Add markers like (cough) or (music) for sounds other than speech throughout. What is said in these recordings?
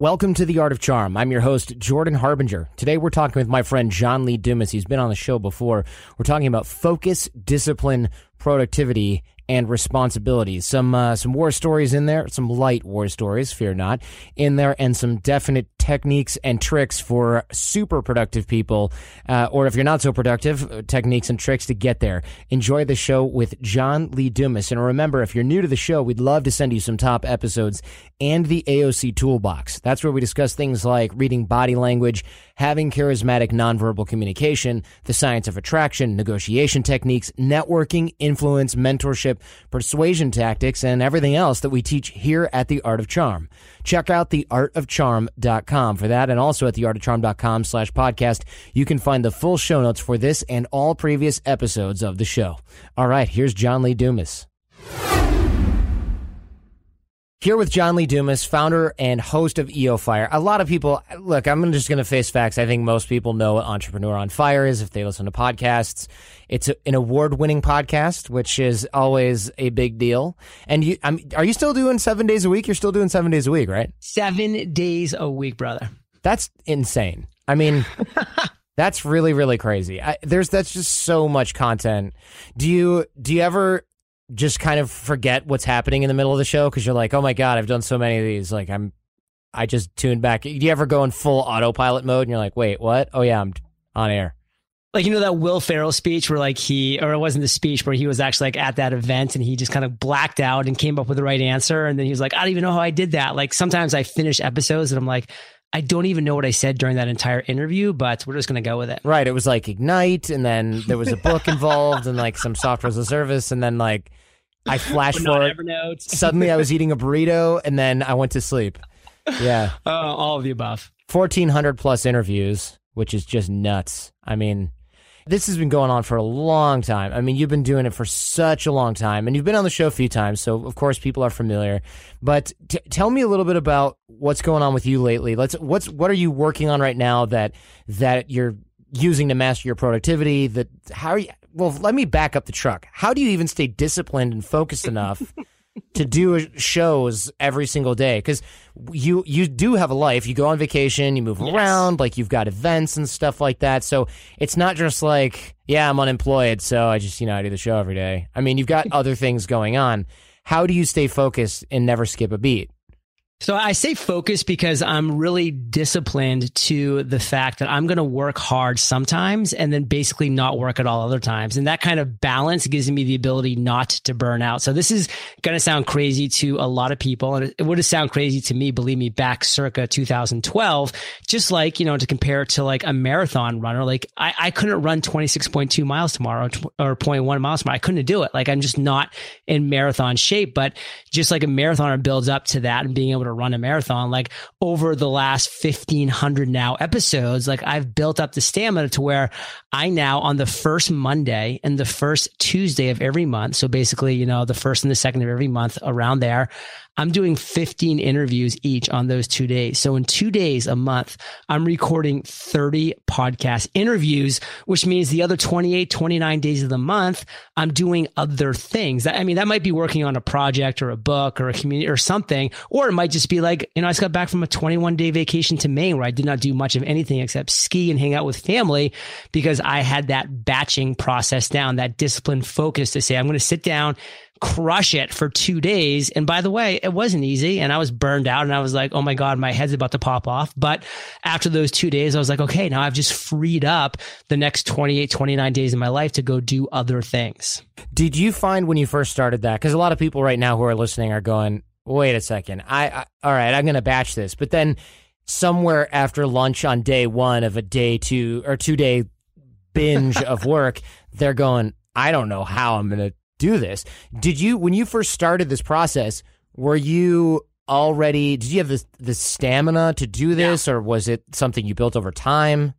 Welcome to The Art of Charm. I'm your host, Jordan Harbinger. Today we're talking with my friend John Lee Dumas. He's been on the show before. We're talking about focus, discipline, productivity, and responsibility. Some uh, some war stories in there, some light war stories, fear not, in there, and some definite techniques and tricks for super productive people, uh, or if you're not so productive, uh, techniques and tricks to get there. Enjoy the show with John Lee Dumas, and remember, if you're new to the show, we'd love to send you some top episodes and the AOC toolbox. That's where we discuss things like reading body language, having charismatic nonverbal communication, the science of attraction, negotiation techniques, networking, influence, mentorship persuasion tactics, and everything else that we teach here at The Art of Charm. Check out theartofcharm.com for that, and also at theartofcharm.com slash podcast, you can find the full show notes for this and all previous episodes of the show. All right, here's John Lee Dumas. Here with John Lee Dumas, founder and host of EOFire. A lot of people, look, I'm just going to face facts. I think most people know what Entrepreneur on Fire is if they listen to podcasts. It's a, an award winning podcast, which is always a big deal. And you, I'm, are you still doing seven days a week? You're still doing seven days a week, right? Seven days a week, brother. That's insane. I mean, (laughs) that's really, really crazy. I, there's, that's just so much content. Do you, do you ever, just kind of forget what's happening in the middle of the show because you're like, oh my god, I've done so many of these. Like I'm, I just tuned back. Do you ever go in full autopilot mode and you're like, wait, what? Oh yeah, I'm on air. Like you know that Will Ferrell speech where like he, or it wasn't the speech where he was actually like at that event and he just kind of blacked out and came up with the right answer and then he was like, I don't even know how I did that. Like sometimes I finish episodes and I'm like. I don't even know what I said during that entire interview, but we're just going to go with it. Right. It was like Ignite, and then there was a book (laughs) involved, and like some software as a service, and then like I flash forward. (laughs) Suddenly, I was eating a burrito, and then I went to sleep. Yeah. (laughs) Oh, all of the above. Fourteen hundred plus interviews, which is just nuts. I mean, this has been going on for a long time. I mean, you've been doing it for such a long time, and you've been on the show a few times, so of course people are familiar. But t- tell me a little bit about what's going on with you lately. Let's what's what are you working on right now that that you're using to master your productivity? That how are you? well, let me back up the truck. How do you even stay disciplined and focused enough to do shows every single day? Because you you do have a life. You go on vacation, you move yes. around, like you've got events and stuff like that. So it's not just like, yeah, I'm unemployed, so I just you know I do the show every day. I mean, you've got (laughs) other things going on. How do you stay focused and never skip a beat? So I say focus because I'm really disciplined to the fact that I'm going to work hard sometimes and then basically not work at all other times. And that kind of balance gives me the ability not to burn out. So this is going to sound crazy to a lot of people. And it would have sound crazy to me, believe me, back circa 2012, just like, you know, to compare it to like a marathon runner. Like I, I couldn't run 26.2 miles tomorrow or 0.1 miles tomorrow. I couldn't do it. Like I'm just not in marathon shape, but just like a marathoner builds up to that and being able to to run a marathon, like over the last 1500 now episodes, like I've built up the stamina to where I now on the first Monday and the first Tuesday of every month. So basically, you know, the first and the second of every month around there, I'm doing 15 interviews each on those two days. So in two days a month, I'm recording 30 podcast interviews, which means the other 28, 29 days of the month, I'm doing other things. I mean, that might be working on a project or a book or a community or something, or it might just be like, you know, I just got back from a 21 day vacation to Maine where I did not do much of anything except ski and hang out with family because I had that batching process down, that disciplined focus to say, I'm going to sit down, crush it for two days. And by the way, it wasn't easy and I was burned out and I was like, oh my God, my head's about to pop off. But after those two days, I was like, okay, now I've just freed up the next 28, 29 days of my life to go do other things. Did you find when you first started that? Because a lot of people right now who are listening are going, wait a second. I, I all right, I'm going to batch this. But then somewhere after lunch on day one of a day two or two day binge of work, (laughs) they're going, I don't know how I'm going to do this. Did you, when you first started this process, were you already, did you have the, the stamina to do this yeah. or was it something you built over time?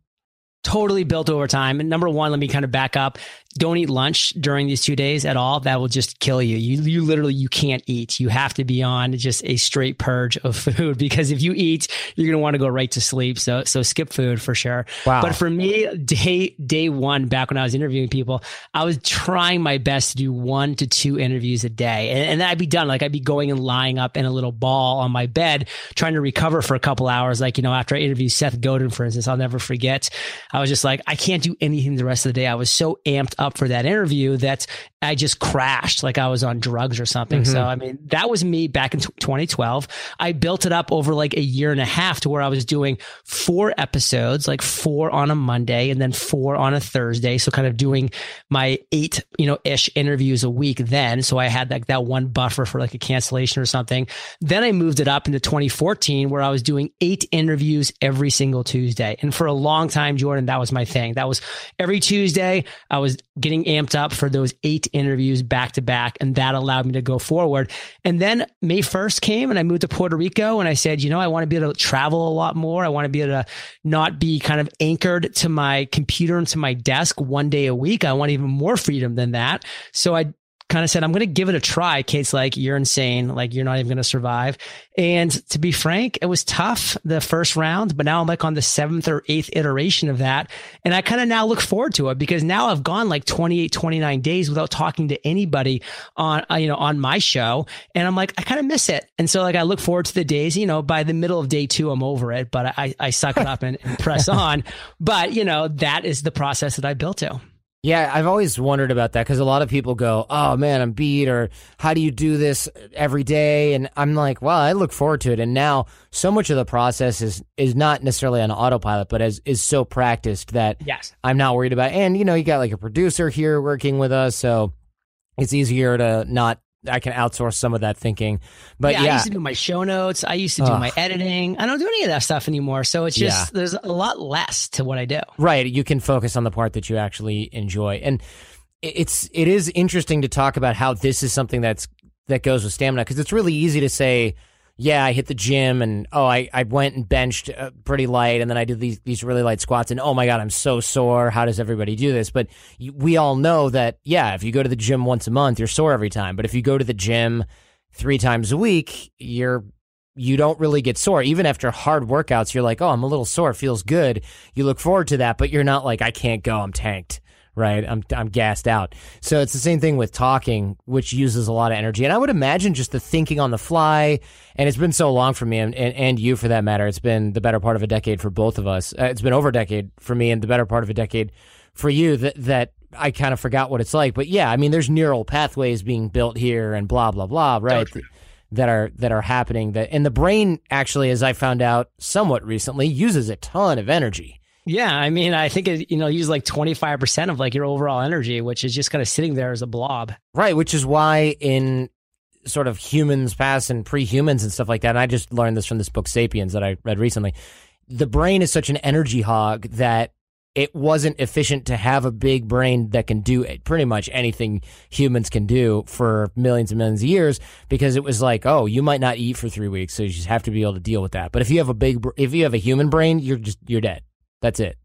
totally built over time. And number one, let me kind of back up. Don't eat lunch during these two days at all, that will just kill you. You, you literally, you can't eat. You have to be on just a straight purge of (laughs) food because if you eat, you're going to want to go right to sleep. So, so skip food for sure. Wow. But for me, day, day one, back when I was interviewing people, I was trying my best to do one to two interviews a day. And, and then I'd be done. Like I'd be going and lying up in a little ball on my bed, trying to recover for a couple hours. Like, you know, after I interviewed Seth Godin, for instance, I'll never forget. I was just like, I can't do anything the rest of the day. I was so amped up for that interview that I just crashed like I was on drugs or something. Mm-hmm. So, I mean, that was me back in t- 2012. I built it up over like a year and a half to where I was doing four episodes, like four on a Monday and then four on a Thursday. So kind of doing my eight, you know, ish interviews a week then. So I had like that one buffer for like a cancellation or something. Then I moved it up into 2014 where I was doing eight interviews every single Tuesday. And for a long time, Jordan, that was my thing. That was every Tuesday. I was getting amped up for those eight interviews back to back. And that allowed me to go forward. And then May 1st came and I moved to Puerto Rico and I said, you know, I want to be able to travel a lot more. I want to be able to not be kind of anchored to my computer and to my desk one day a week. I want even more freedom than that. So I kind of said, I'm going to give it a try. Kate's like, you're insane. Like, you're not even going to survive. And to be frank, it was tough the first round, but now I'm like on the seventh or eighth iteration of that. And I kind of now look forward to it because now I've gone like 28, 29 days without talking to anybody on, uh, you know, on my show. And I'm like, I kind of miss it. And so like, I look forward to the days, you know, by the middle of day two, I'm over it, but I, I suck it up and, and press (laughs) on. But, you know, that is the process that I built to. Yeah, I've always wondered about that because a lot of people go, "Oh man, I'm beat," or "How do you do this every day?" And I'm like, "Well, I look forward to it." And now, so much of the process is is not necessarily on autopilot, but is is so practiced that yes, I'm not worried about. It. And you know, you got like a producer here working with us, so it's easier to not I can outsource some of that thinking. But yeah, yeah. I used to do my show notes. I used to do Ugh. my editing. I don't do any of that stuff anymore. So it's just yeah. there's a lot less to what I do. Right. You can focus on the part that you actually enjoy. And it's it is interesting to talk about how this is something that's that goes with stamina because it's really easy to say yeah, I hit the gym and oh, I, I went and benched uh, pretty light and then I did these, these really light squats and oh my God, I'm so sore. How does everybody do this? But we all know that, yeah, if you go to the gym once a month, you're sore every time. But if you go to the gym three times a week, you're, you don't really get sore. Even after hard workouts, you're like, oh, I'm a little sore. Feels good. You look forward to that, but you're not like, I can't go. I'm tanked right? I'm I'm gassed out. So it's the same thing with talking, which uses a lot of energy. And I would imagine just the thinking on the fly. And it's been so long for me, and, and, and you for that matter. It's been the better part of a decade for both of us. Uh, it's been over a decade for me, and the better part of a decade for you. That that I kind of forgot what it's like. But yeah, I mean, there's neural pathways being built here, and blah blah blah, right? That are that are happening. That and the brain actually, as I found out somewhat recently, uses a ton of energy. Yeah, I mean, I think it, you know, use like 25% of like your overall energy, which is just kind of sitting there as a blob. Right, which is why in sort of humans past and pre-humans and stuff like that, and I just learned this from this book Sapiens that I read recently. The brain is such an energy hog that it wasn't efficient to have a big brain that can do pretty much anything humans can do for millions and millions of years because it was like, oh, you might not eat for three weeks, so you just have to be able to deal with that. But if you have a big, if you have a human brain, you're just you're dead. That's it.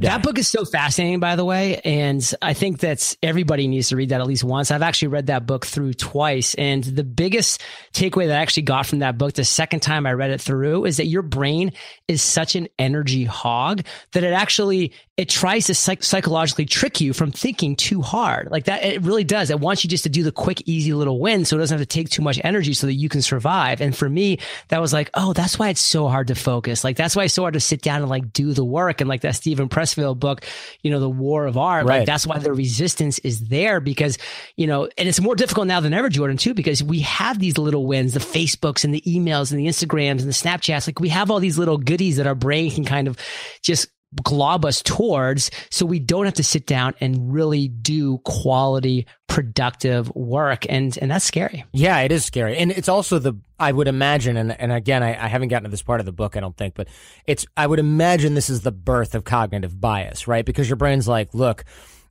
That book is so fascinating, by the way. And I think that everybody needs to read that at least once. I've actually read that book through twice. And the biggest takeaway that I actually got from that book the second time I read it through is that your brain is such an energy hog that it actually, it tries to psych- psychologically trick you from thinking too hard. Like that, it really does. It wants you just to do the quick, easy little win so it doesn't have to take too much energy so that you can survive. And for me, that was like, oh, that's why it's so hard to focus. Like that's why it's so hard to sit down and like do the work. And like that Steven Pressfield book, you know, The War of Art. Right. Like that's why the resistance is there because, you know, and it's more difficult now than ever, Jordan, too, because we have these little wins, the Facebooks and the emails and the Instagrams and the Snapchats. Like we have all these little goodies that our brain can kind of just glob us towards so we don't have to sit down and really do quality productive work. And and that's scary. Yeah it is scary. And it's also the i would imagine and, and again I, I haven't gotten to this part of the book i don't think but it's i would imagine this is the birth of cognitive bias right? Because your brain's like look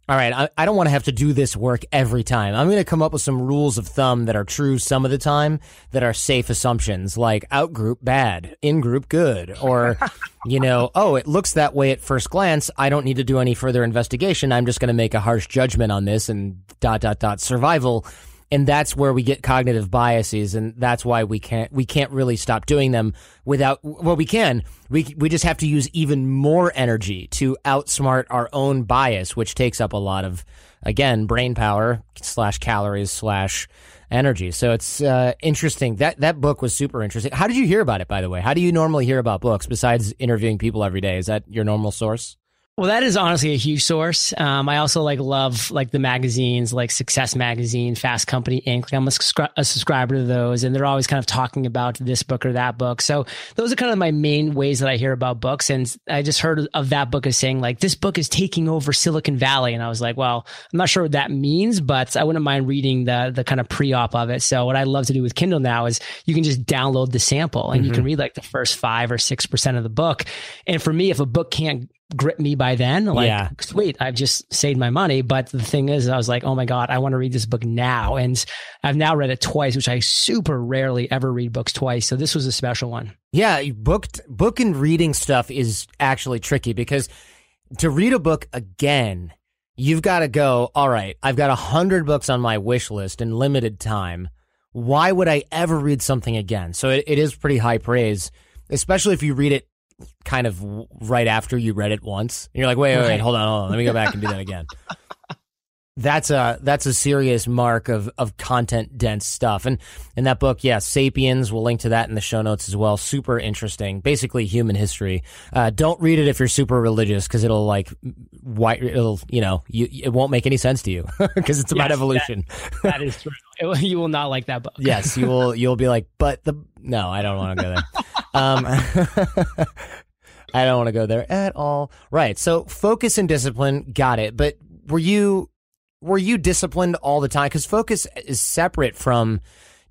all right, I, I don't want to have to do this work every time. I'm going to come up with some rules of thumb that are true some of the time that are safe assumptions, like out group bad, in group good, or, (laughs) you know, oh, it looks that way at first glance. I don't need to do any further investigation. I'm just going to make a harsh judgment on this and dot, dot, dot, survival and that's where we get cognitive biases and that's why we can't we can't really stop doing them without well we can. We we just have to use even more energy to outsmart our own bias which takes up a lot of again brain power slash calories slash energy. So it's uh, interesting. That that book was super interesting. How did you hear about it by the way? How do you normally hear about books besides interviewing people every day? Is that your normal source well, that is honestly a huge source. Um, I also like love like the magazines, like Success Magazine, Fast Company Inc. Like I'm a, a, subscriber to those, and they're always kind of talking about this book or that book. So those are kind of my main ways that I hear about books. And I just heard of that book as saying like this book is taking over Silicon Valley, and I was like, well, I'm not sure what that means, but I wouldn't mind reading the the kind of pre-op of it. So what I love to do with Kindle now is you can just download the sample and mm-hmm. you can read like the first five or six percent of the book. And for me, if a book can't grip me by then. Like, yeah. sweet, I've just saved my money. But the thing is, I was like, oh my God, I want to read this book now. And I've now read it twice, which I super rarely ever read books twice. So this was a special one. Yeah, booked book and reading stuff is actually tricky because to read a book again, you've got to go, all right, I've got a hundred books on my wish list in limited time. Why would I ever read something again? So it, it is pretty high praise, especially if you read it kind of right after you read it once. And you're like, wait, wait, wait, hold on, hold on. Let me go back and do that (laughs) again. that's a that's a serious mark of of content dense stuff. And in that book, yeah, Sapiens. We'll link to that in the show notes as well. Super interesting, basically human history. Uh, don't read it if you're super religious because it'll like why it'll you know you it won't make any sense to you (laughs) because it's about yes, evolution. that, that is true. It, (laughs) you will not like that book. yes, you will. You'll be like, but the no, I don't want to go there. Um, (laughs) I don't want to go there at all. Right. So focus and discipline, got it. But were you were you disciplined all the time? Because focus is separate from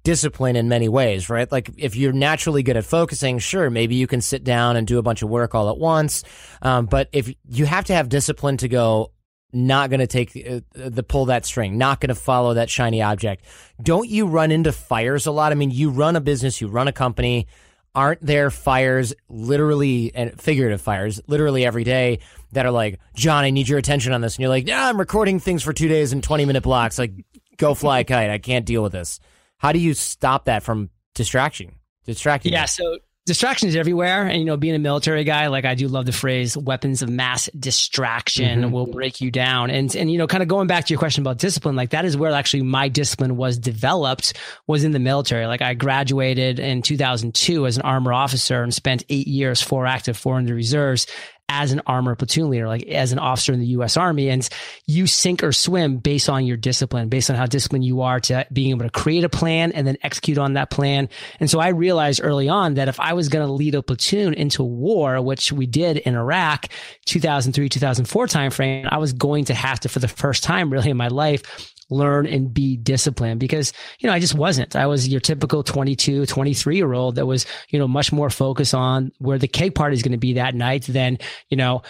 discipline in many ways, right? Like if you're naturally good at focusing, sure, maybe you can sit down and do a bunch of work all at once. Um, but if you have to have discipline to go, not going to take the, uh, the, pull that string, not going to follow that shiny object. Don't you run into fires a lot? I mean, you run a business, you run a company aren't there fires literally and figurative fires literally every day that are like john i need your attention on this. And you're like yeah i'm recording things for two days in 20 minute blocks. Like go fly a kite. I can't deal with this. How do you stop that from distraction distracting yeah you? so distractions everywhere. And, you know, being a military guy, like I do love the phrase weapons of mass distraction mm-hmm. will break you down. And, and, you know, kind of going back to your question about discipline, like that is where actually my discipline was developed was in the military. Like I graduated in 2002 as an armor officer and spent eight years, four active, four in the reserves as an armor platoon leader, like as an officer in the U.S. Army, and you sink or swim based on your discipline, based on how disciplined you are to being able to create a plan and then execute on that plan. And so I realized early on that if I was going to lead a platoon into war, which we did in Iraq, 2003, 2004 timeframe, I was going to have to, for the first time really in my life, learn and be disciplined because, you know, I just wasn't. I was your typical 22, 23 year old that was, you know, much more focused on where the cake party is going to be that night than, you know,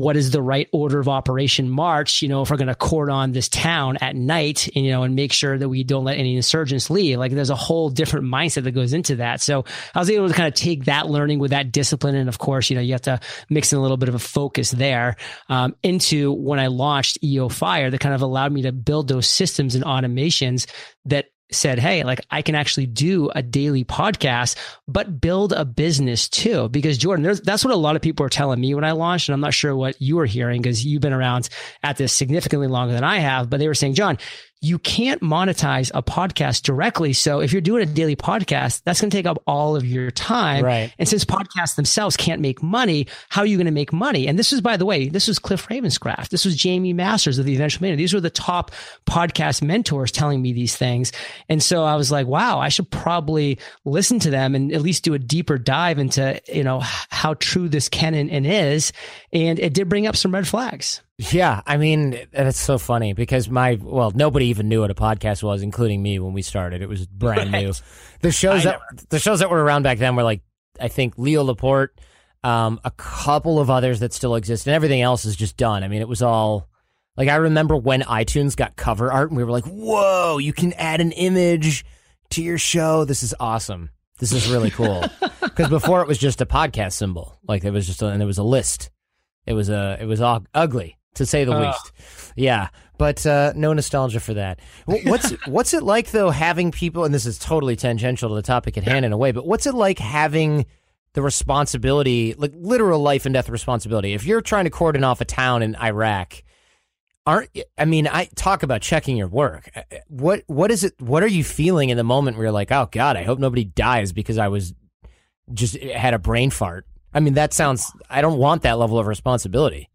what is the right order of operation march, you know, if we're going to cordon this town at night, and, you know, and make sure that we don't let any insurgents leave. Like there's a whole different mindset that goes into that. So I was able to kind of take that learning with that discipline. And of course, you know, you have to mix in a little bit of a focus there um, into when I launched EOFire that kind of allowed me to build those systems and automations that said, Hey, like I can actually do a daily podcast, but build a business too. Because Jordan, that's what a lot of people are telling me when I launched. And I'm not sure what you were hearing because you've been around at this significantly longer than I have, but they were saying, John, you can't monetize a podcast directly. So if you're doing a daily podcast, that's going to take up all of your time. Right. And since podcasts themselves can't make money, how are you going to make money? And this is, by the way, this was Cliff Ravenscraft. This was Jamie Masters of the Eventual Millionaire. These were the top podcast mentors telling me these things. And so I was like, wow, I should probably listen to them and at least do a deeper dive into, you know, how true this can and, and is. And it did bring up some red flags. Yeah, I mean that's so funny because my well, nobody even knew what a podcast was, including me when we started. It was brand right. new. The shows that the shows that were around back then were like I think Leo Laporte, um, a couple of others that still exist, and everything else is just done. I mean, it was all Like I remember when iTunes got cover art and we were like, "Whoa, you can add an image to your show. This is awesome. This is really cool." (laughs) Cuz before it was just a podcast symbol. Like it was just a, and it was a list. It was a it was all ugly to say the uh. least. Yeah, but uh, no nostalgia for that. What's (laughs) what's it like though having people and this is totally tangential to the topic at hand in a way, but what's it like having the responsibility, like literal life and death responsibility. If you're trying to cordon off a town in Iraq, aren't I mean, I talk about checking your work. Uh, what what is it what are you feeling in the moment where you're like, "Oh god, I hope nobody dies because I was just had a brain fart." I mean, that sounds I don't want that level of responsibility.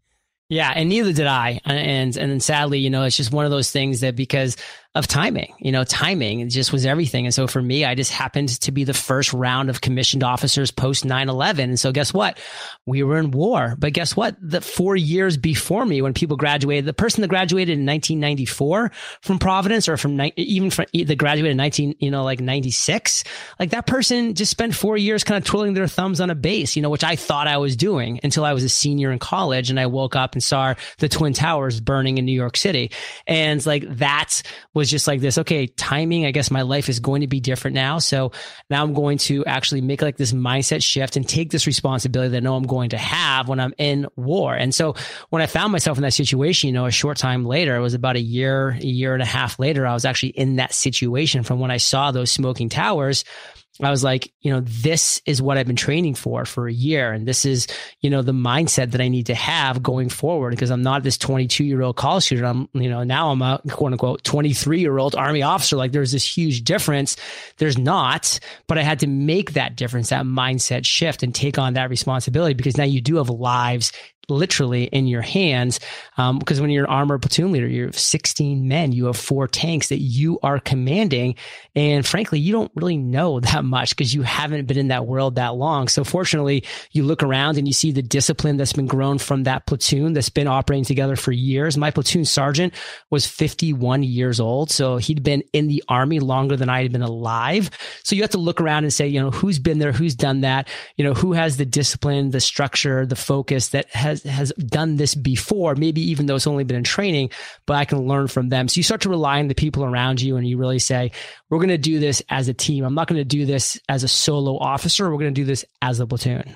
Yeah, and neither did I. And and then sadly, you know, it's just one of those things that because of timing. You know, timing just was everything. And so for me, I just happened to be the first round of commissioned officers post 9 11. And so guess what? We were in war. But guess what? The four years before me, when people graduated, the person that graduated in 1994 from Providence or from even from the graduated in 19, you know, like 96, like that person just spent four years kind of twirling their thumbs on a base, you know, which I thought I was doing until I was a senior in college and I woke up and saw the Twin Towers burning in New York City. And like that was was just like this, okay, timing, I guess my life is going to be different now. So now I'm going to actually make like this mindset shift and take this responsibility that I know I'm going to have when I'm in war. And so when I found myself in that situation, you know, a short time later, it was about a year, a year and a half later, I was actually in that situation from when I saw those smoking towers I was like, you know, this is what I've been training for for a year. And this is, you know, the mindset that I need to have going forward because I'm not this 22 year old college student. I'm, you know, now I'm a quote unquote 23 year old army officer. Like there's this huge difference. There's not, but I had to make that difference, that mindset shift and take on that responsibility because now you do have lives literally in your hands. Um, because when you're an armored platoon leader, you have 16 men, you have four tanks that you are commanding. And frankly, you don't really know (laughs) that much because you haven't been in that world that long. So fortunately, you look around and you see the discipline that's been grown from that platoon that's been operating together for years. My platoon sergeant was 51 years old. So he'd been in the army longer than I had been alive. So you have to look around and say, you know, who's been there? Who's done that? You know, who has the discipline, the structure, the focus that has has has done this before, maybe even though it's only been in training, but I can learn from them. So you start to rely on the people around you and you really say, we're going to do this as a team. I'm not going to do this as a solo officer. We're going to do this as a platoon.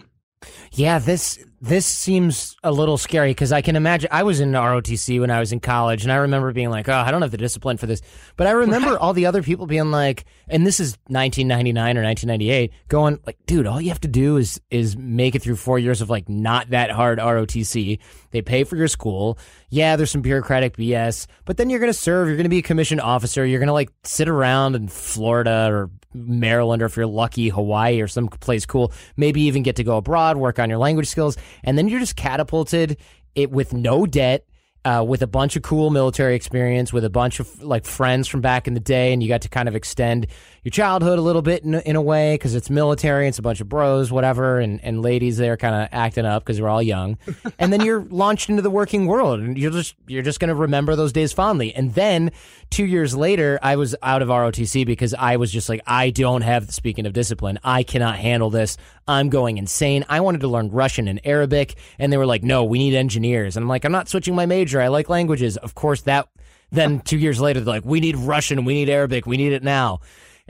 Yeah, this this seems a little scary because I can imagine I was in ROTC when I was in college, and I remember being like, "Oh, I don't have the discipline for this." But I remember all the other people being like, and this is 1999 or 1998, going like, "Dude, all you have to do is is make it through four years of like not that hard ROTC. They pay for your school. Yeah, there's some bureaucratic BS, but then you're gonna serve. You're gonna be a commissioned officer. You're gonna like sit around in Florida or Maryland, or if you're lucky, Hawaii or some place cool. Maybe even get to go abroad, work on your language skills." And then you're just catapulted it with no debt uh, with a bunch of cool military experience, with a bunch of like friends from back in the day, and you got to kind of extend your childhood a little bit in, in a way because it's military, it's a bunch of bros, whatever, and, and ladies there kind of acting up because we're all young, (laughs) and then you're launched into the working world, and you're just you're just gonna remember those days fondly. And then two years later, I was out of ROTC because I was just like, I don't have. Speaking of discipline, I cannot handle this. I'm going insane. I wanted to learn Russian and Arabic, and they were like, No, we need engineers, and I'm like, I'm not switching my major major. I like languages. Of course, that then two years later, they're like, we need Russian, we need Arabic, we need it now.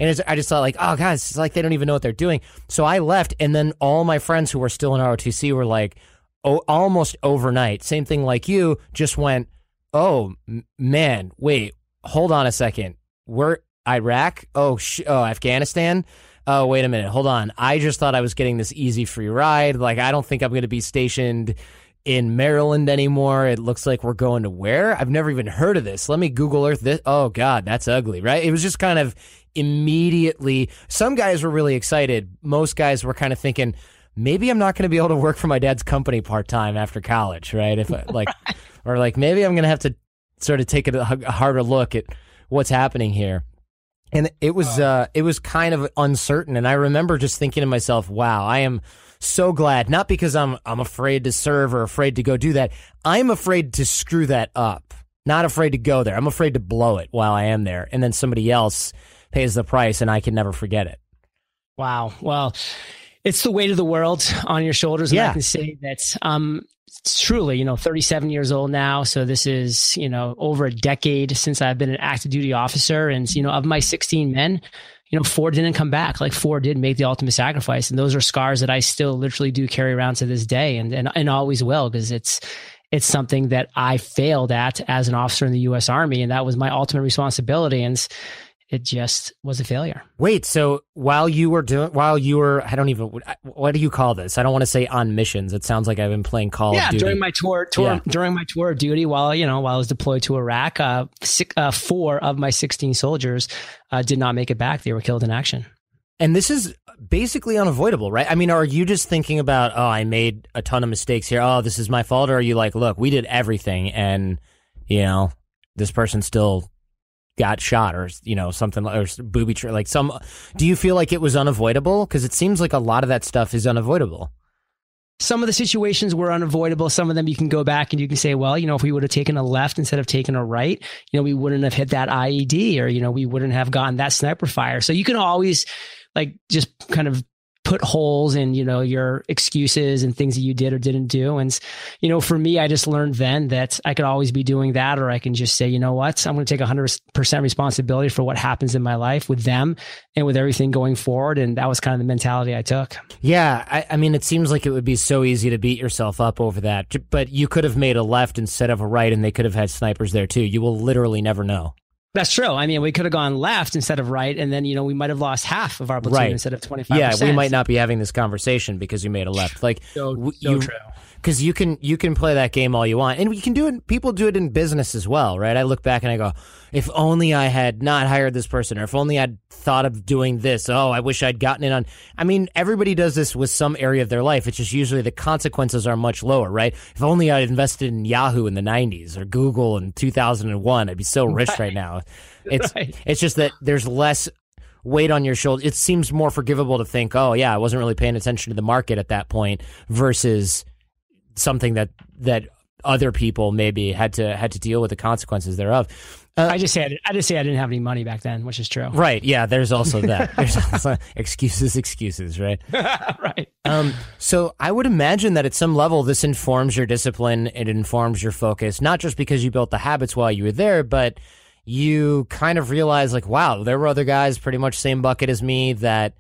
And I just thought like, oh guys, it's like they don't even know what they're doing. So I left, and then all my friends who were still in ROTC were like, oh, almost overnight, same thing like you, just went, oh man, wait, hold on a second, we're Iraq, oh, sh- oh Afghanistan. Oh, wait a minute. Hold on. I just thought I was getting this easy free ride. Like, I don't think I'm going to be stationed in Maryland anymore. It looks like we're going to where? I've never even heard of this. Let me Google Earth this. Oh God, that's ugly, right? It was just kind of immediately. Some guys were really excited. Most guys were kind of thinking, maybe I'm not going to be able to work for my dad's company part time after college, right? If I, (laughs) like, or like maybe I'm going to have to sort of take a, a harder look at what's happening here. And it was, uh, it was kind of uncertain. And I remember just thinking to myself, wow, I am so glad. Not because I'm I'm afraid to serve or afraid to go do that. I'm afraid to screw that up. Not afraid to go there. I'm afraid to blow it while I am there, and then somebody else pays the price, and I can never forget it. Wow. Well, it's the weight of the world on your shoulders. And yeah. I can say that um, truly, you know, 37 years old now. So this is, you know, over a decade since I've been an active duty officer. And, you know, of my 16 men, you know, four didn't come back. Like four did make the ultimate sacrifice. And those are scars that I still literally do carry around to this day and, and, and always will because it's, it's something that I failed at as an officer in the U.S. Army. And that was my ultimate responsibility. And, it just was a failure. Wait, so while you were doing, while you were, I don't even, what do you call this? I don't want to say on missions. It sounds like I've been playing Call yeah, of Duty. during my tour, tour yeah. during my tour of duty, while you know, while I was deployed to Iraq, uh, six, uh, four of my sixteen soldiers uh, did not make it back. They were killed in action. And this is basically unavoidable, right? I mean, are you just thinking about, oh, I made a ton of mistakes here. Oh, this is my fault, or are you like, look, we did everything, and you know, this person still got shot or you know something or booby tra- like some do you feel like it was unavoidable? Because it seems like a lot of that stuff is unavoidable. Some of the situations were unavoidable. Some of them you can go back and you can say well you know if we would have taken a left instead of taking a right you know we wouldn't have hit that ied or you know we wouldn't have gotten that sniper fire. So you can always like just kind of put holes in you know your excuses and things that you did or didn't do. And you know for me i just learned then that i could always be doing that or i can just say you know what? I'm going to take 100% responsibility for what happens in my life with them and with everything going forward. And that was kind of the mentality i took. Yeah i, I mean it seems like it would be so easy to beat yourself up over that but you could have made a left instead of a right and they could have had snipers there too. You will literally never know that's true. I mean, we could have gone left instead of right, and then you know we might have lost half of our platoon right. instead of twenty five. Yeah, we might not be having this conversation because you made a left. Like so, so you, true because you can you can play that game all you want, and you can do it. People do it in business as well, right? I look back and I go, if only I had not hired this person, or if only I'd thought of doing this. Oh, I wish I'd gotten it on. I mean, everybody does this with some area of their life. It's just usually the consequences are much lower, right? If only I'd invested in Yahoo in the '90s or Google in 2001, I'd be so (laughs) rich right, right now. (laughs) It's right. it's just that there's less weight on your shoulder. It seems more forgivable to think, oh yeah, I wasn't really paying attention to the market at that point versus something that that other people maybe had to had to deal with the consequences thereof. Uh, I just say I, I, just say I didn't have any money back then, which is true. Right? Yeah. There's also (laughs) that. There's also excuses, excuses. Right. (laughs) right. Um. So I would imagine that at some level this informs your discipline. It informs your focus, not just because you built the habits while you were there, but you kind of realize like, wow, there were other guys pretty much same bucket as me that.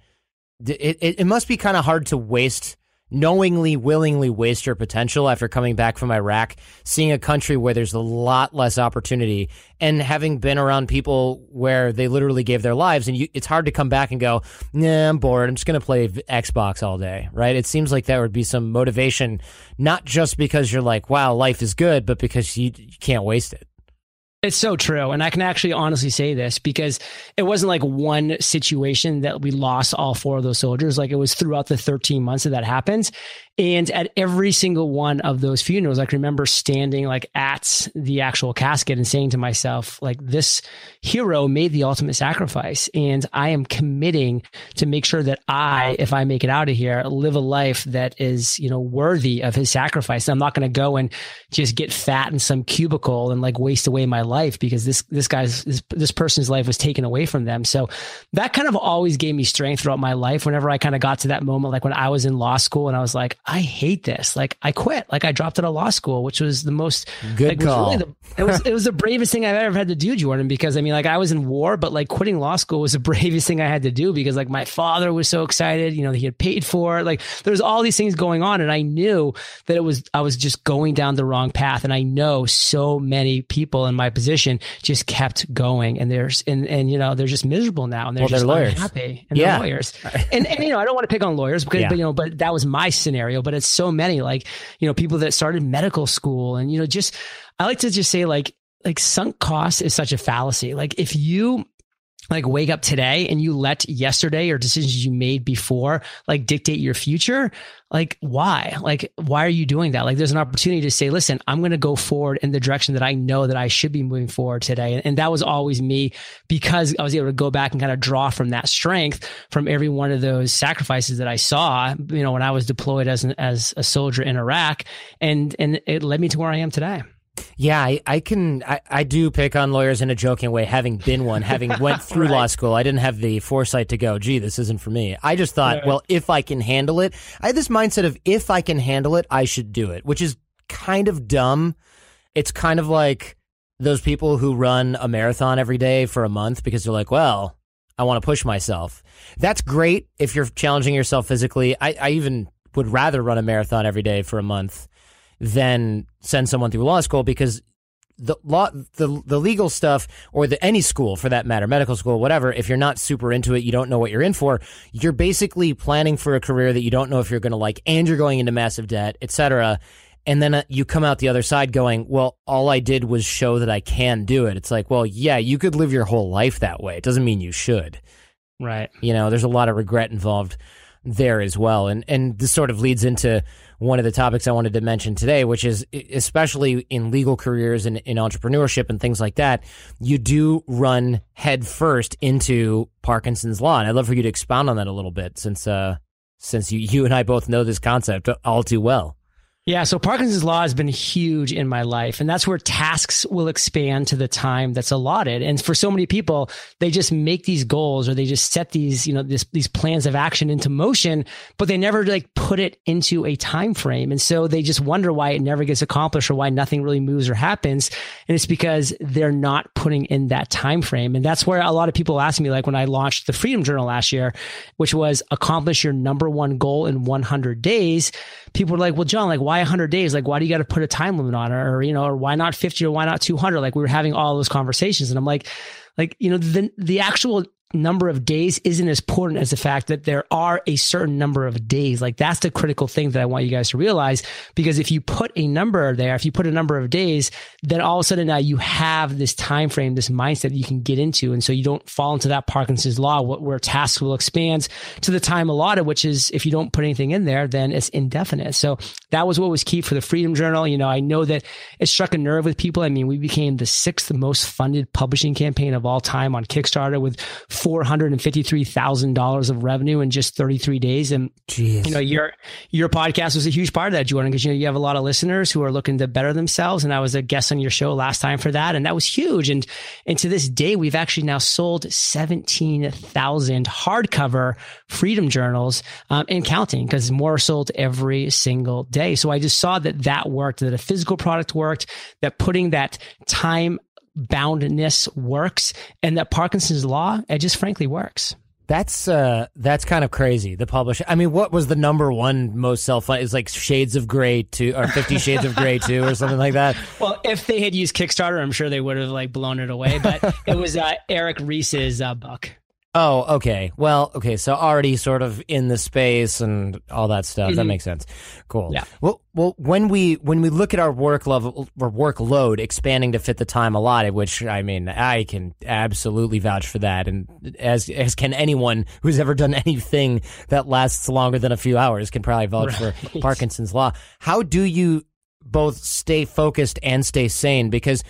It, it, it must be kind of hard to waste knowingly, willingly waste your potential after coming back from Iraq, seeing a country where there's a lot less opportunity, and having been around people where they literally gave their lives, and you, it's hard to come back and go, "Nah, I'm bored. I'm just going to play Xbox all day." Right? It seems like that would be some motivation, not just because you're like, "Wow, life is good," but because you, you can't waste it. It's so true. And I can actually honestly say this because it wasn't like one situation that we lost all four of those soldiers. Like it was throughout the 13 months that that happened. And at every single one of those funerals, I can remember standing like at the actual casket and saying to myself, like, this hero made the ultimate sacrifice. And I am committing to make sure that I, if I make it out of here, live a life that is, you know, worthy of his sacrifice. I'm not going to go and just get fat in some cubicle and like waste away my life because this, this guy's, this, this person's life was taken away from them. So that kind of always gave me strength throughout my life. Whenever I kind of got to that moment, like when I was in law school and I was like, I hate this. Like I quit. Like I dropped out of law school, which was the most good like, call. Was really the, it was it was the bravest thing I've ever had to do, Jordan. Because I mean, like I was in war, but like quitting law school was the (laughs) bravest thing I had to do because like my father was so excited. You know, he had paid for it. Like there's all these things going on, and I knew that it was I was just going down the wrong path. And I know so many people in my position just kept going, and there's and and you know they're just miserable now, and they're well, just they're lawyers. unhappy, and yeah. they're lawyers. and and you know I don't want to pick on lawyers because yeah. but you know but that was my scenario, but it's so many like, you know, people that started medical school and, you know, just, I like to just say like, like sunk cost is such a fallacy. Like if you like wake up today and you let yesterday or decisions you made before like dictate your future like why? Like why are you doing that? Like there's an opportunity to say listen i'm going to go forward in the direction that i know that i should be moving forward today. And that was always me because i was able to go back and kind of draw from that strength from every one of those sacrifices that i saw you know when i was deployed as an as a soldier in iraq and and it led me to where i am today yeah, I, I can. I, I do pick on lawyers in a joking way, having been one, having went (laughs) through right. law school. I didn't have the foresight to go, gee, this isn't for me. I just thought, well, if I can handle it, I had this mindset of if I can handle it, I should do it, which is kind of dumb. It's kind of like those people who run a marathon every day for a month because they're like, well, I want to push myself. That's great if you're challenging yourself physically. I, I even would rather run a marathon every day for a month than send someone through law school because the law, the the legal stuff, or the any school for that matter, medical school, whatever. If you're not super into it, you don't know what you're in for. You're basically planning for a career that you don't know if you're going to like, and you're going into massive debt, etc. And then uh, you come out the other side going, well, all I did was show that I can do it. It's like, well, yeah, you could live your whole life that way. It doesn't mean you should. Right. You know, there's a lot of regret involved there as well. And and this sort of leads into one of the topics I wanted to mention today, which is especially in legal careers and in entrepreneurship and things like that, you do run headfirst into Parkinson's law. And I'd love for you to expound on that a little bit since uh since you you and I both know this concept all too well. Yeah, so Parkinson's law has been huge in my life, and that's where tasks will expand to the time that's allotted. And for so many people, they just make these goals or they just set these, you know, this, these plans of action into motion, but they never like put it into a time frame. And so they just wonder why it never gets accomplished or why nothing really moves or happens. And it's because they're not putting in that time frame. And that's where a lot of people ask me, like when I launched the Freedom Journal last year, which was accomplish your number one goal in 100 days. People were like, well, John, like, why 100 days? Like, why do you got to put a time limit on it? Or, you know, or why not 50 or why not 200? Like, we were having all those conversations. And I'm like, like, you know, the, the actual number of days isn't as important as the fact that there are a certain number of days. Like that's the critical thing that I want you guys to realize. Because if you put a number there, if you put a number of days, then all of a sudden now you have this time frame, this mindset you can get into. And so you don't fall into that Parkinson's law where tasks will expand to the time allotted, which is if you don't put anything in there, then it's indefinite. So that was what was key for the Freedom Journal. You know, I know that it struck a nerve with people. I mean, we became the sixth most funded publishing campaign of all time on Kickstarter with $453,000 of revenue in just 33 days. And, Jeez. you know, your, your podcast was a huge part of that, Jordan, because, you know, you have a lot of listeners who are looking to better themselves. And I was a guest on your show last time for that. And that was huge. And, and to this day, we've actually now sold 17,000 hardcover freedom journals um, and counting because more sold every single day. So I just saw that that worked, that a physical product worked, that putting that time boundness works and that Parkinson's law, it just frankly works. That's uh that's kind of crazy. The publisher. I mean, what was the number one most self? Is like Shades of Grey two or Fifty Shades of Grey two or something like that. (laughs) Well, if they had used Kickstarter, I'm sure they would have like blown it away. But it was uh, Eric Ries's uh, book. Oh, okay. Well, okay. So already sort of in the space and all that stuff. Mm-hmm. That makes sense. Cool. Yeah. Well, well, when we when we look at our work level or workload expanding to fit the time allotted, which I mean, I can absolutely vouch for that, and as as can anyone who's ever done anything that lasts longer than a few hours can probably vouch right. for Parkinson's law. How do you both stay focused and stay sane? Because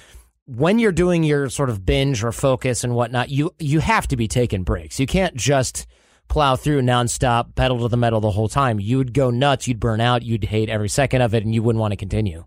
when you're doing your sort of binge or focus and whatnot, you you have to be taking breaks. You can't just plow through nonstop, pedal to the metal the whole time. You'd go nuts. You'd burn out. You'd hate every second of it, and you wouldn't want to continue.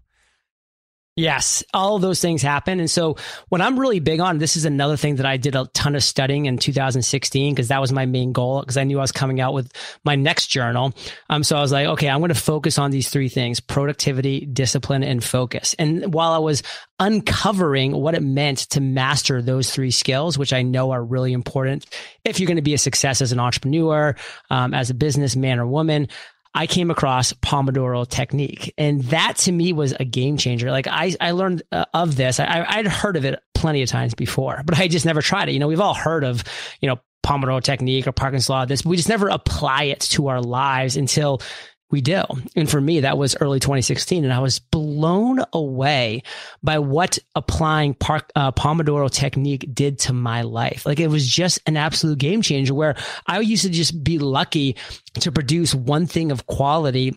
Yes, all those things happen. And so what I'm really big on, this is another thing that I did a ton of studying in 2016 because that was my main goal because I knew I was coming out with my next journal. Um, so I was like, okay, I'm going to focus on these three things, productivity, discipline, and focus. And while I was uncovering what it meant to master those three skills, which I know are really important if you're going to be a success as an entrepreneur, um, as a businessman or woman, I came across Pomodoro technique. And that to me was a game changer. Like I, I learned uh, of this. I, I'd heard of it plenty of times before, but I just never tried it. You know, we've all heard of, you know, Pomodoro technique or Parkinson's law, this, we just never apply it to our lives until we do. And for me, that was early 2016. And I was blown away by what applying Park, uh, Pomodoro technique did to my life. Like it was just an absolute game changer where I used to just be lucky to produce one thing of quality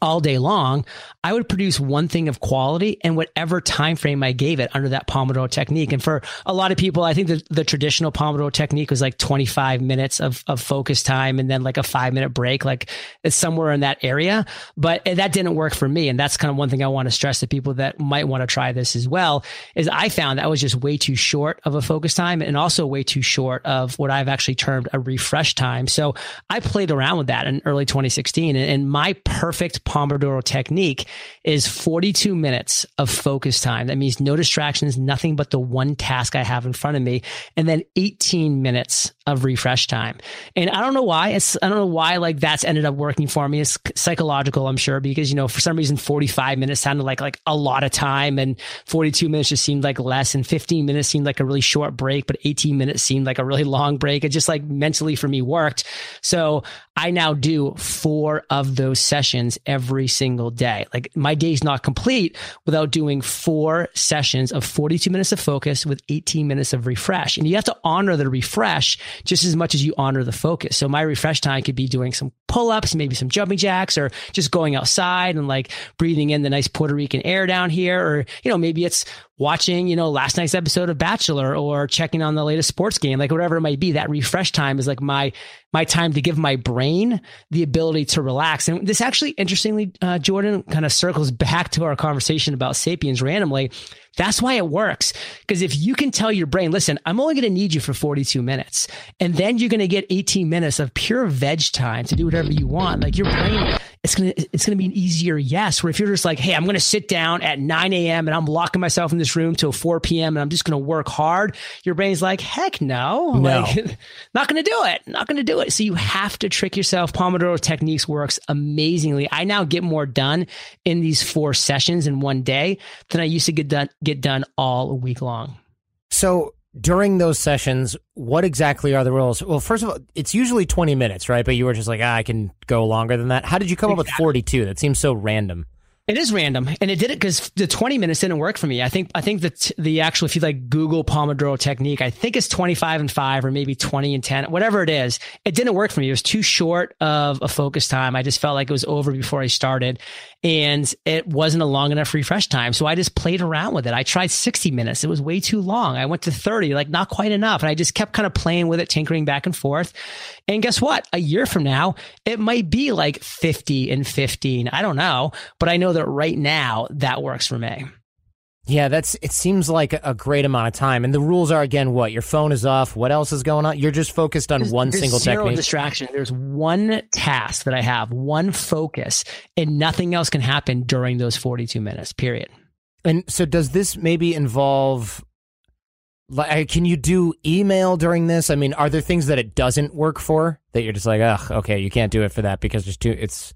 all day long, I would produce one thing of quality in whatever time frame I gave it under that Pomodoro technique. And for a lot of people, I think the, the traditional Pomodoro technique was like 25 minutes of, of focus time and then like a five minute break. Like it's somewhere in that area. But that didn't work for me. And that's kind of one thing I want to stress to people that might want to try this as well is I found that was just way too short of a focus time and also way too short of what I've actually termed a refresh time. So I played around with that in early 2016 and, and my perfect Pomodoro technique is 42 minutes of focus time. That means no distractions, nothing but the one task I have in front of me, and then 18 minutes of refresh time. And I don't know why. It's I don't know why like that's ended up working for me. It's psychological, I'm sure, because you know for some reason 45 minutes sounded like like a lot of time, and 42 minutes just seemed like less, and 15 minutes seemed like a really short break, but 18 minutes seemed like a really long break. It just like mentally for me worked. So I now do four of those sessions every single day. Like my day's not complete without doing four sessions of 42 minutes of focus with 18 minutes of refresh. And you have to honor the refresh just as much as you honor the focus. So my refresh time could be doing some pull ups, maybe some jumping jacks or just going outside and like breathing in the nice Puerto Rican air down here. Or, you know, maybe it's watching, you know, last night's episode of Bachelor or checking on the latest sports game, like whatever it might be, that refresh time is like my, my time to give my brain the ability to relax. And this actually, interestingly, uh, Jordan kind of circles (laughs) back to our conversation about sapiens randomly. That's why it works. Because if you can tell your brain, listen, I'm only going to need you for 42 minutes, and then you're going to get 18 minutes of pure veg time to do whatever you want. Like your brain, it's going to, it's going to be an easier yes. Where if you're just like, hey, I'm going to sit down at 9 a.m. and I'm locking myself in this room till 4 p.m. and I'm just going to work hard, your brain's like, heck no. No. Like, (laughs) not going to do it. Not going to do it. So you have to trick yourself. Pomodoro techniques works amazingly. I now get more done in these four sessions in one day than I used to get done get done all week long. So during those sessions, what exactly are the rules? Well, first of all, it's usually 20 minutes, right? But you were just like, ah, I can go longer than that. How did you come exactly. up with 42? That seems so random. It is random, and it did it because the 20 minutes didn't work for me. I think I think that the actual if you like Google Pomodoro technique, I think it's 25 and five or maybe 20 and 10, whatever it is. It didn't work for me. It was too short of a focus time. I just felt like it was over before I started, and it wasn't a long enough refresh time. So I just played around with it. I tried 60 minutes. It was way too long. I went to 30, like not quite enough, and I just kept kind of playing with it, tinkering back and forth. And guess what? A year from now, it might be like 50 and 15. I don't know, but I know that right now that works for me. Yeah, that's it seems like a great amount of time. And the rules are again what? Your phone is off. What else is going on? You're just focused on there's, one there's single zero technique. distraction. There's one task that I have, one focus, and nothing else can happen during those 42 minutes. Period. And so does this maybe involve like can you do email during this? I mean, are there things that it doesn't work for that you're just like, "Ugh, okay, you can't do it for that because there's too it's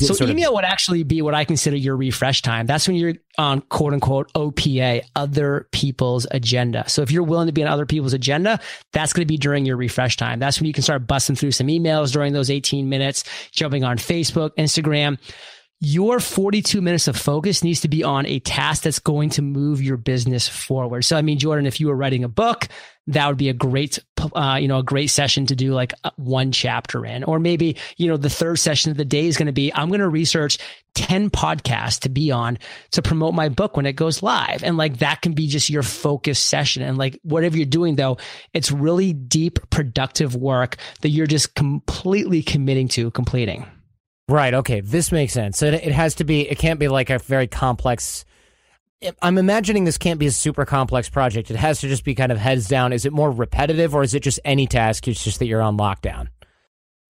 so email of, would actually be what I consider your refresh time. That's when you're on quote unquote OPA, other people's agenda. So if you're willing to be on other people's agenda, that's going to be during your refresh time. That's when you can start busting through some emails during those 18 minutes, jumping on Facebook, Instagram. Your 42 minutes of focus needs to be on a task that's going to move your business forward. So, I mean, Jordan, if you were writing a book, that would be a great, uh, you know, a great session to do like uh, one chapter in. Or maybe, you know, the third session of the day is going to be, I'm going to research 10 podcasts to be on to promote my book when it goes live. And like that can be just your focus session. And like whatever you're doing though, it's really deep, productive work that you're just completely committing to completing. Right. Okay. This makes sense. So it has to be, it can't be like a very complex I'm imagining this can't be a super complex project. It has to just be kind of heads down. Is it more repetitive or is it just any task? It's just that you're on lockdown.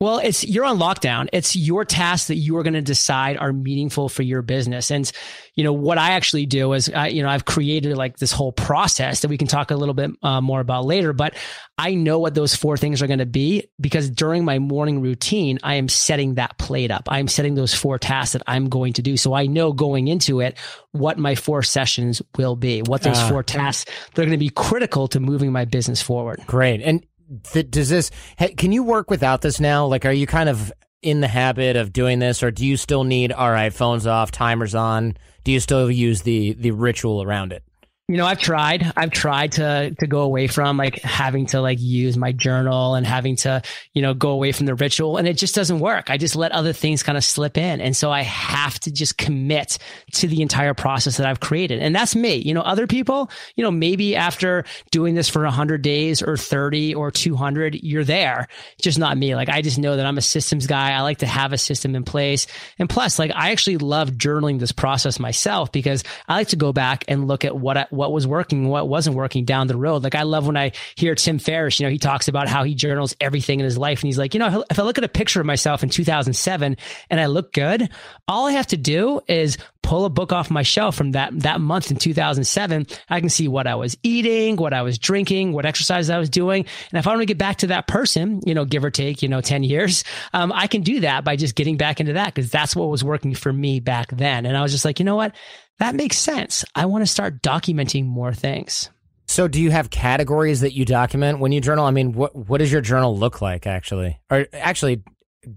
Well, it's you're on lockdown. It's your tasks that you are going to decide are meaningful for your business. And you know what I actually do is, I, you know, I've created like this whole process that we can talk a little bit uh, more about later. But I know what those four things are going to be because during my morning routine, I am setting that plate up. I'm setting those four tasks that I'm going to do. So I know going into it what my four sessions will be, what those uh, four tasks they're going to be critical to moving my business forward. Great. And th- does this can you work without this now? Like are you kind of in the habit of doing this or do you still need all right phones off timers on. Do you still use the the ritual around it you know, I've tried. I've tried to to go away from like having to like use my journal and having to, you know, go away from the ritual and it just doesn't work. I just let other things kind of slip in. And so I have to just commit to the entire process that I've created. And that's me. You know, other people, you know, maybe after doing this for 100 days or 30 or 200, you're there. Just not me. Like I just know that I'm a systems guy. I like to have a system in place. And plus, like I actually love journaling this process myself because I like to go back and look at what I what was working, what wasn't working down the road. Like I love when I hear Tim Ferriss, you know, he talks about how he journals everything in his life. And he's like, you know, if I look at a picture of myself in 2007 and I look good, all I have to do is pull a book off my shelf from that, that month in 2007. I can see what I was eating, what I was drinking, what exercise I was doing. And if I want to get back to that person, you know, give or take, you know, 10 years, um, I can do that by just getting back into that because that's what was working for me back then. And I was just like, you know what? That makes sense. I want to start documenting more things. So, do you have categories that you document when you journal? I mean, what what does your journal look like actually? Or actually,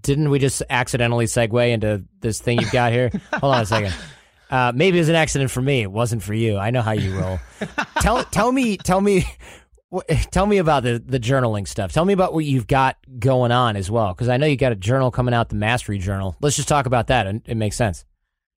didn't we just accidentally segue into this thing you've got here? (laughs) Hold on a second. Uh, maybe it was an accident for me. It wasn't for you. I know how you roll. tell tell me tell me tell me about the the journaling stuff. Tell me about what you've got going on as well, because I know you got a journal coming out, the Mastery Journal. Let's just talk about that. It, it makes sense.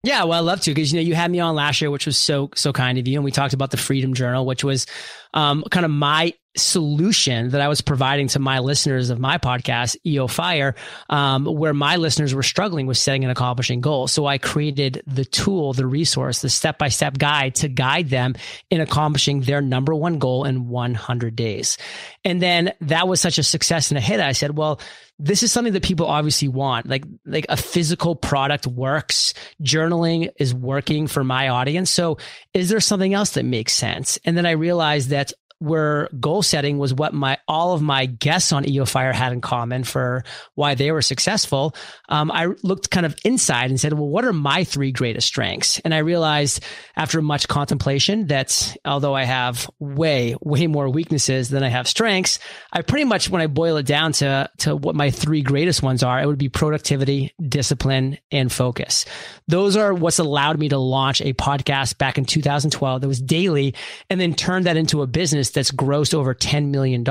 Yeah, well, I love to because you know you had me on last year, which was so so kind of you, and we talked about the Freedom Journal, which was um, kind of my solution that I was providing to my listeners of my podcast, EOFire, um, where my listeners were struggling with setting and accomplishing goals. So I created the tool, the resource, the step by step guide to guide them in accomplishing their number one goal in 100 days. And then that was such a success and a hit. I said, well, this is something that people obviously want. Like, like a physical product works. Journaling is working for my audience. So is there something else that makes sense? And then I realized that where goal setting was what my all of my guests on EOFire had in common for why they were successful. Um, I looked kind of inside and said, well, what are my three greatest strengths? And I realized after much contemplation that although I have way, way more weaknesses than I have strengths, I pretty much, when I boil it down to, to what my three greatest ones are, it would be productivity, discipline, and focus. Those are what's allowed me to launch a podcast back in 2012 that was daily and then turn that into a business business that's grossed over $10 million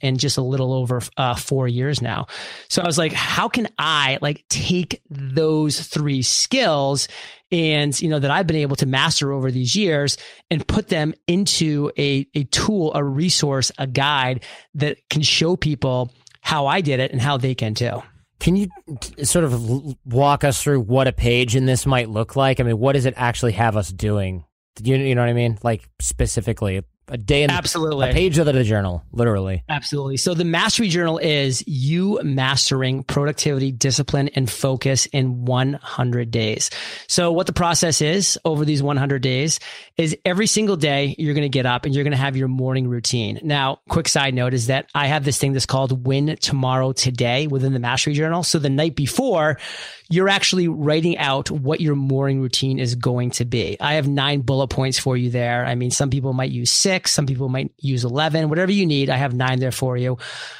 in just a little over uh, four years now. So I was like, how can I like take those three skills and you know that I've been able to master over these years and put them into a, a tool, a resource, a guide that can show people how I did it and how they can too. Can you sort of walk us through what a page in this might look like? I mean, what does it actually have us doing? You, you know what I mean? Like specifically, a day in absolutely. a page of the journal literally. Absolutely. So the mastery journal is you mastering productivity discipline and focus in 100 days. So what the process is over these 100 days is every single day you're going to get up and you're going to have your morning routine now quick side note is that i have this thing that's called win tomorrow today within the mastery journal so the night before you're actually writing out what your morning routine is going to be. I have nine bullet points for you there. I mean, some people might use six, some people might use 11, whatever you need. I have nine there for you.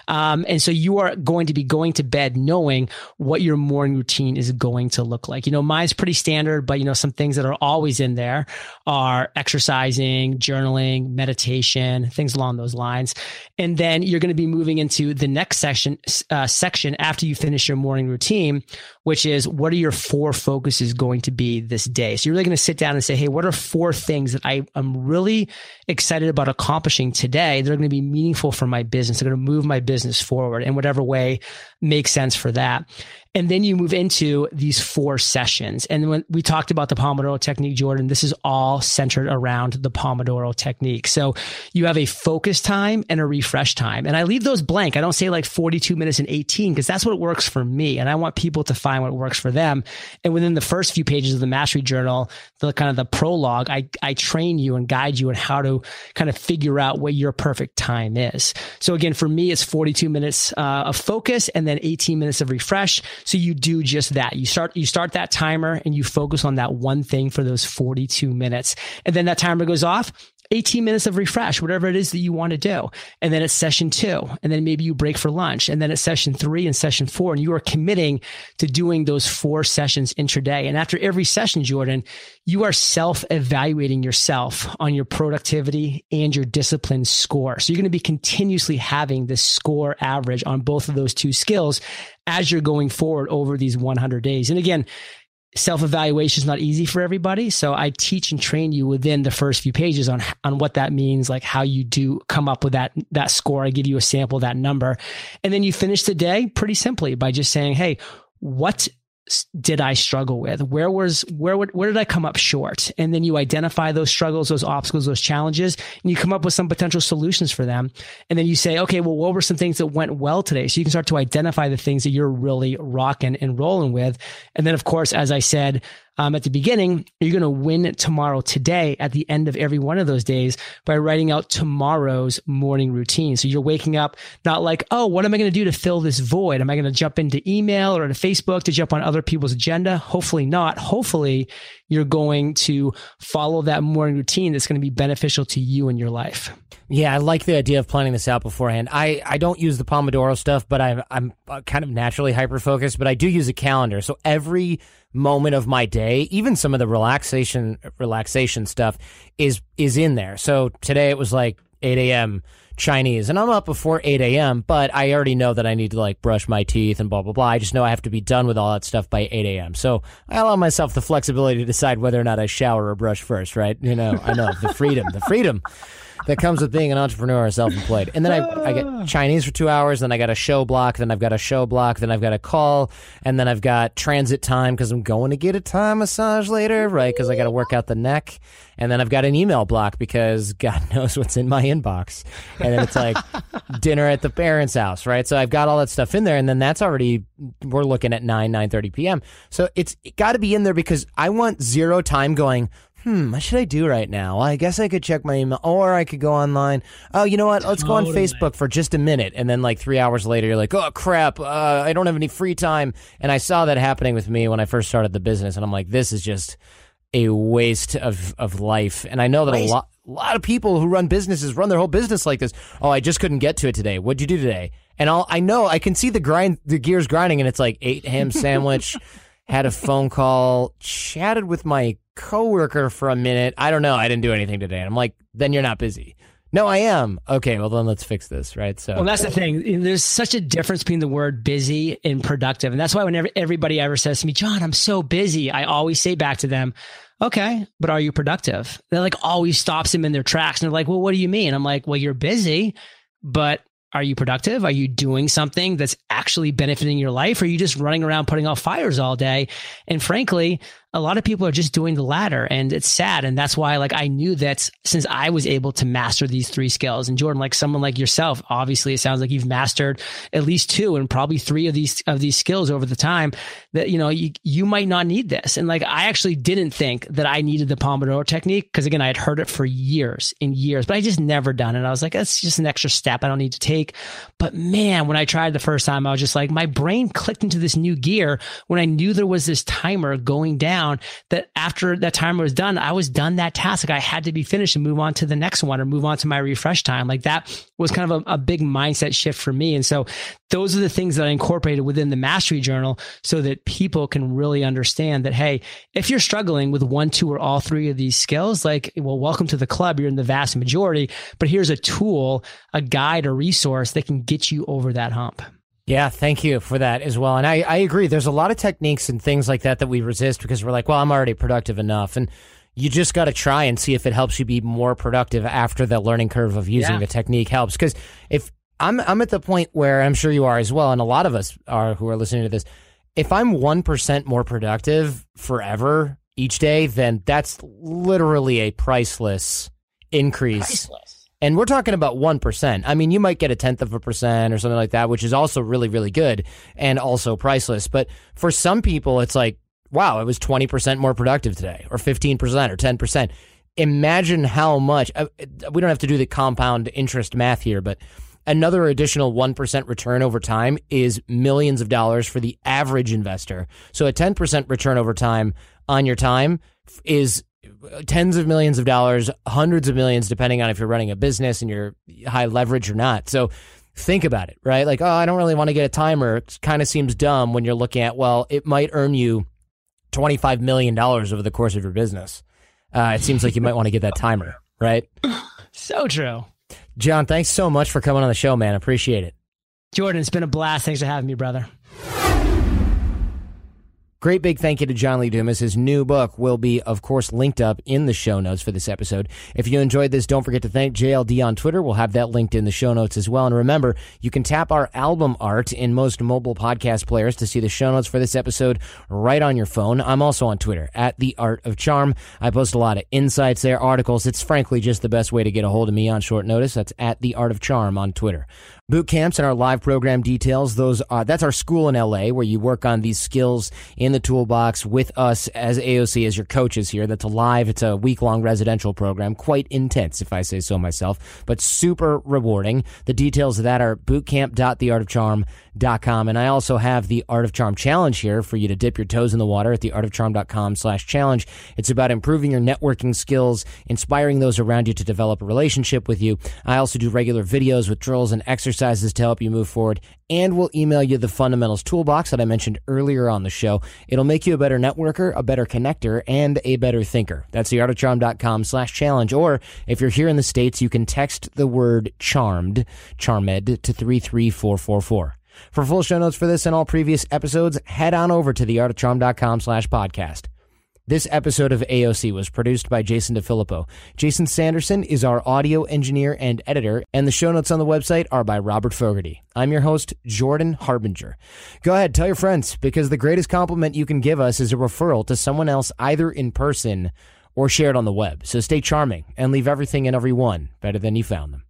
Um, and so you are going to be going to bed knowing what your morning routine is going to look like. You know, mine's pretty standard, but you know, some things that are always in there are exercising, journaling, meditation, things along those lines. And then you're going to be moving into the next section, uh, section after you finish your morning routine, which is what are your four focuses going to be this day? So you're really going to sit down and say, Hey, what are four things that I am really excited about accomplishing today that are going to be meaningful for my business? They're going to move my business forward in whatever way makes sense for that. And then you move into these four sessions. And when we talked about the Pomodoro technique, Jordan, this is all centered around the Pomodoro technique. So you have a focus time and a refresh time. And I leave those blank. I don't say like 42 minutes and 18 because that's what works for me. And I want people to find what works for them. And within the first few pages of the mastery journal, the kind of the prologue, I, I train you and guide you on how to kind of figure out what your perfect time is. So again, for me, it's 42 minutes uh, of focus and then 18 minutes of refresh. So you do just that. You start, you start that timer and you focus on that one thing for those 42 minutes. And then that timer goes off 18 minutes of refresh, whatever it is that you want to do. And then it's session two. And then maybe you break for lunch. And then it's session three and session four. And you are committing to doing those four sessions intraday. And after every session, Jordan, you are self evaluating yourself on your productivity and your discipline score. So you're going to be continuously having this score average on both of those two skills as you're going forward over these 100 days. And again, self evaluation is not easy for everybody. So I teach and train you within the first few pages on, on what that means, like how you do come up with that, that score. I give you a sample, that number. And then you finish the day pretty simply by just saying, Hey, what did I struggle with? Where was where would, where did I come up short? And then you identify those struggles, those obstacles, those challenges, and you come up with some potential solutions for them. And then you say, okay, well, what were some things that went well today? So you can start to identify the things that you're really rocking and rolling with. And then, of course, as I said, um, at the beginning, you're going to win tomorrow today at the end of every one of those days by writing out tomorrow's morning routine. So you're waking up not like, oh, what am I going to do to fill this void? Am I going to jump into email or to Facebook to jump on other people's agenda? Hopefully not. Hopefully you're going to follow that morning routine that's going to be beneficial to you in your life. Yeah, I like the idea of planning this out beforehand. I, I don't use the Pomodoro stuff, but I'm I'm uh, kind of naturally hyper focused. But I do use a calendar, so every moment of my day, even some of the relaxation relaxation stuff is is in there. So today it was like 8 a.m. Chinese, and I'm up before 8 a.m. But I already know that I need to like brush my teeth and blah blah blah. I just know I have to be done with all that stuff by 8 a.m. So I allow myself the flexibility to decide whether or not I shower or brush first. Right? You know, I know the freedom, the freedom that comes with being an entrepreneur or self-employed. And then I, I get ah. Chinese for two hours, then I got a show block, then I've got a show block, then I've got a call, and then I've got transit time because I'm going to get a Thai massage later, right? Because I got to work out the neck. And then I've got an email block because (laughs) God knows what's in my inbox. And then it's like (laughs) dinner at the parents' house, right? So I've got all that stuff in there, and then that's already we're looking at nine nine thirty p.m. So it's got to be in there because I want zero time going hmm, what should I do right now? I guess I could check my email or I could go online. Oh, you know what? Let's totally. go on Facebook for just a minute. And then like three hours later, you're like, oh, crap. Uh, I don't have any free time. And I saw that happening with me when I first started the business. And I'm like, this is just a waste of, of life. And I know that waste. a lot, a lot of people who run businesses run their whole business like this. Oh, I just couldn't get to it today. What'd you do today? And I'll, I know I can see the grind, the gears grinding, and it's like eight ham sandwich, had a (laughs) phone call, chatted with my coworker for a minute. I don't know. I didn't do anything today. And I'm like, then you're not busy. No, I am. Okay, well then let's fix this, right? So Well, that's the thing. There's such a difference between the word busy and productive. And that's why whenever everybody ever says to me, "John, I'm so busy." I always say back to them, "Okay, but are you productive?" That like always stops them in their tracks and they're like, "Well, what do you mean?" I'm like, "Well, you're busy, but are you productive? Are you doing something that's actually benefiting your life? Or are you just running around putting out fires all day? And frankly, a lot of people are just doing the latter and it's sad. And that's why, like, I knew that since I was able to master these three skills and Jordan, like someone like yourself, obviously it sounds like you've mastered at least two and probably three of these, of these skills over the time that, you know, you, you might not need this. And like, I actually didn't think that I needed the Pomodoro technique. Cause again, I had heard it for years and years, but I just never done it. I was like, that's just an extra step I don't need to take. But man, when I tried the first time, I was just like, my brain clicked into this new gear when I knew there was this timer going down down that after that timer was done, I was done that task. Like I had to be finished and move on to the next one or move on to my refresh time. Like that was kind of a, a big mindset shift for me. And so those are the things that I incorporated within the mastery journal so that people can really understand that, hey, if you're struggling with one, two, or all three of these skills, like, well, welcome to the club. You're in the vast majority, but here's a tool, a guide, a resource that can get you over that hump. Yeah, thank you for that as well. And I, I agree. There's a lot of techniques and things like that that we resist because we're like, well, I'm already productive enough. And you just got to try and see if it helps you be more productive after the learning curve of using yeah. the technique helps. Because if I'm, I'm at the point where I'm sure you are as well, and a lot of us are who are listening to this, if I'm 1% more productive forever each day, then that's literally a priceless increase. Priceless and we're talking about 1%. I mean, you might get a tenth of a percent or something like that, which is also really, really good and also priceless. But for some people, it's like, wow, it was 20% more productive today or 15% or 10%. Imagine how much, uh, we don't have to do the compound interest math here, but another additional 1% return over time is millions of dollars for the average investor. So a 10% return over time on your time is tens of millions of dollars, hundreds of millions, depending on if you're running a business and you're high leverage or not. So think about it, right? Like, oh, I don't really want to get a timer. It kind of seems dumb when you're looking at, well, it might earn you $25 million over the course of your business. Uh, it seems like you might want to get that timer, right? So true. John, thanks so much for coming on the show, man. Appreciate it. Jordan, it's been a blast. Thanks for having me, brother. Great big thank you to John Lee Dumas. His new book will be, of course, linked up in the show notes for this episode. If you enjoyed this, don't forget to thank JLD on Twitter. We'll have that linked in the show notes as well. And remember, you can tap our album art in most mobile podcast players to see the show notes for this episode right on your phone. I'm also on Twitter at The Art of Charm. I post a lot of insights there, articles. It's frankly just the best way to get a hold of me on short notice. That's at The Art of Charm on Twitter. Boot camps and our live program details. Those are, that's our school in LA where you work on these skills in the toolbox with us as AOC, as your coaches here. That's a live, it's a week long residential program. Quite intense, if I say so myself, but super rewarding. The details of that are bootcamp.theartofcharm.com. Dot com and I also have the Art of Charm challenge here for you to dip your toes in the water at theartofcharm.com slash challenge. It's about improving your networking skills, inspiring those around you to develop a relationship with you. I also do regular videos with drills and exercises to help you move forward. And we'll email you the fundamentals toolbox that I mentioned earlier on the show. It'll make you a better networker, a better connector, and a better thinker. That's the theartofcharm.com slash challenge. Or if you're here in the States, you can text the word charmed, charmed, to 33444. For full show notes for this and all previous episodes, head on over to theartofcharm.com slash podcast. This episode of AOC was produced by Jason DeFilippo. Jason Sanderson is our audio engineer and editor, and the show notes on the website are by Robert Fogarty. I'm your host, Jordan Harbinger. Go ahead, tell your friends, because the greatest compliment you can give us is a referral to someone else either in person or shared on the web. So stay charming and leave everything and everyone better than you found them.